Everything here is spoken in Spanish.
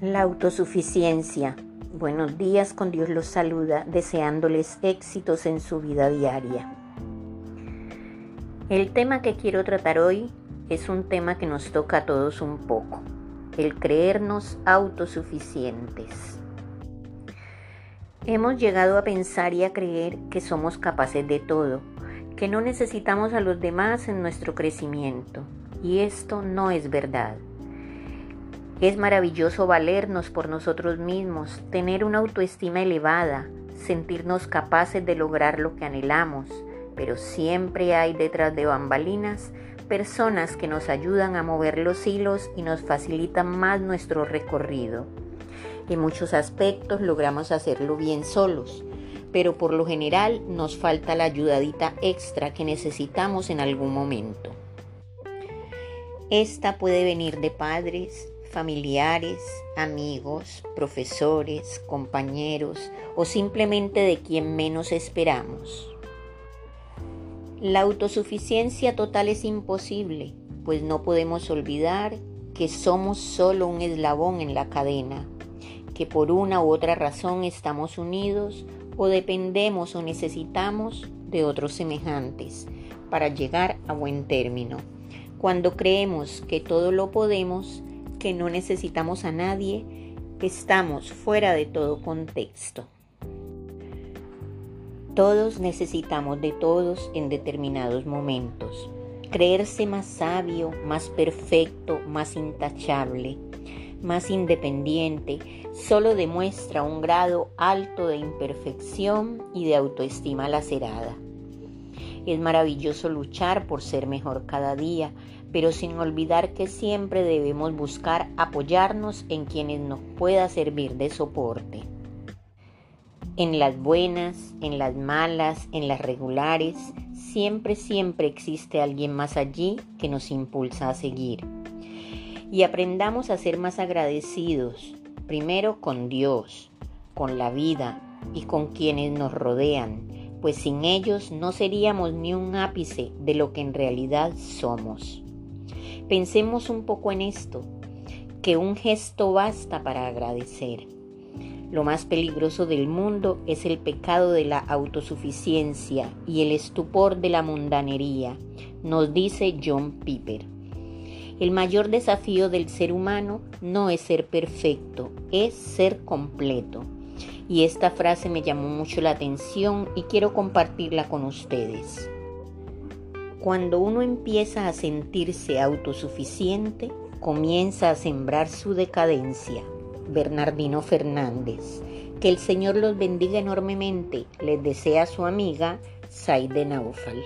La autosuficiencia. Buenos días, con Dios los saluda, deseándoles éxitos en su vida diaria. El tema que quiero tratar hoy es un tema que nos toca a todos un poco, el creernos autosuficientes. Hemos llegado a pensar y a creer que somos capaces de todo, que no necesitamos a los demás en nuestro crecimiento, y esto no es verdad. Es maravilloso valernos por nosotros mismos, tener una autoestima elevada, sentirnos capaces de lograr lo que anhelamos, pero siempre hay detrás de bambalinas personas que nos ayudan a mover los hilos y nos facilitan más nuestro recorrido. En muchos aspectos logramos hacerlo bien solos, pero por lo general nos falta la ayudadita extra que necesitamos en algún momento. Esta puede venir de padres, familiares, amigos, profesores, compañeros o simplemente de quien menos esperamos. La autosuficiencia total es imposible, pues no podemos olvidar que somos solo un eslabón en la cadena, que por una u otra razón estamos unidos o dependemos o necesitamos de otros semejantes para llegar a buen término. Cuando creemos que todo lo podemos, que no necesitamos a nadie, estamos fuera de todo contexto. Todos necesitamos de todos en determinados momentos. Creerse más sabio, más perfecto, más intachable, más independiente, solo demuestra un grado alto de imperfección y de autoestima lacerada. Es maravilloso luchar por ser mejor cada día, pero sin olvidar que siempre debemos buscar apoyarnos en quienes nos pueda servir de soporte. En las buenas, en las malas, en las regulares, siempre, siempre existe alguien más allí que nos impulsa a seguir. Y aprendamos a ser más agradecidos, primero con Dios, con la vida y con quienes nos rodean, pues sin ellos no seríamos ni un ápice de lo que en realidad somos. Pensemos un poco en esto, que un gesto basta para agradecer. Lo más peligroso del mundo es el pecado de la autosuficiencia y el estupor de la mundanería, nos dice John Piper. El mayor desafío del ser humano no es ser perfecto, es ser completo. Y esta frase me llamó mucho la atención y quiero compartirla con ustedes. Cuando uno empieza a sentirse autosuficiente, comienza a sembrar su decadencia. Bernardino Fernández. Que el Señor los bendiga enormemente. Les desea su amiga Saide Naufal.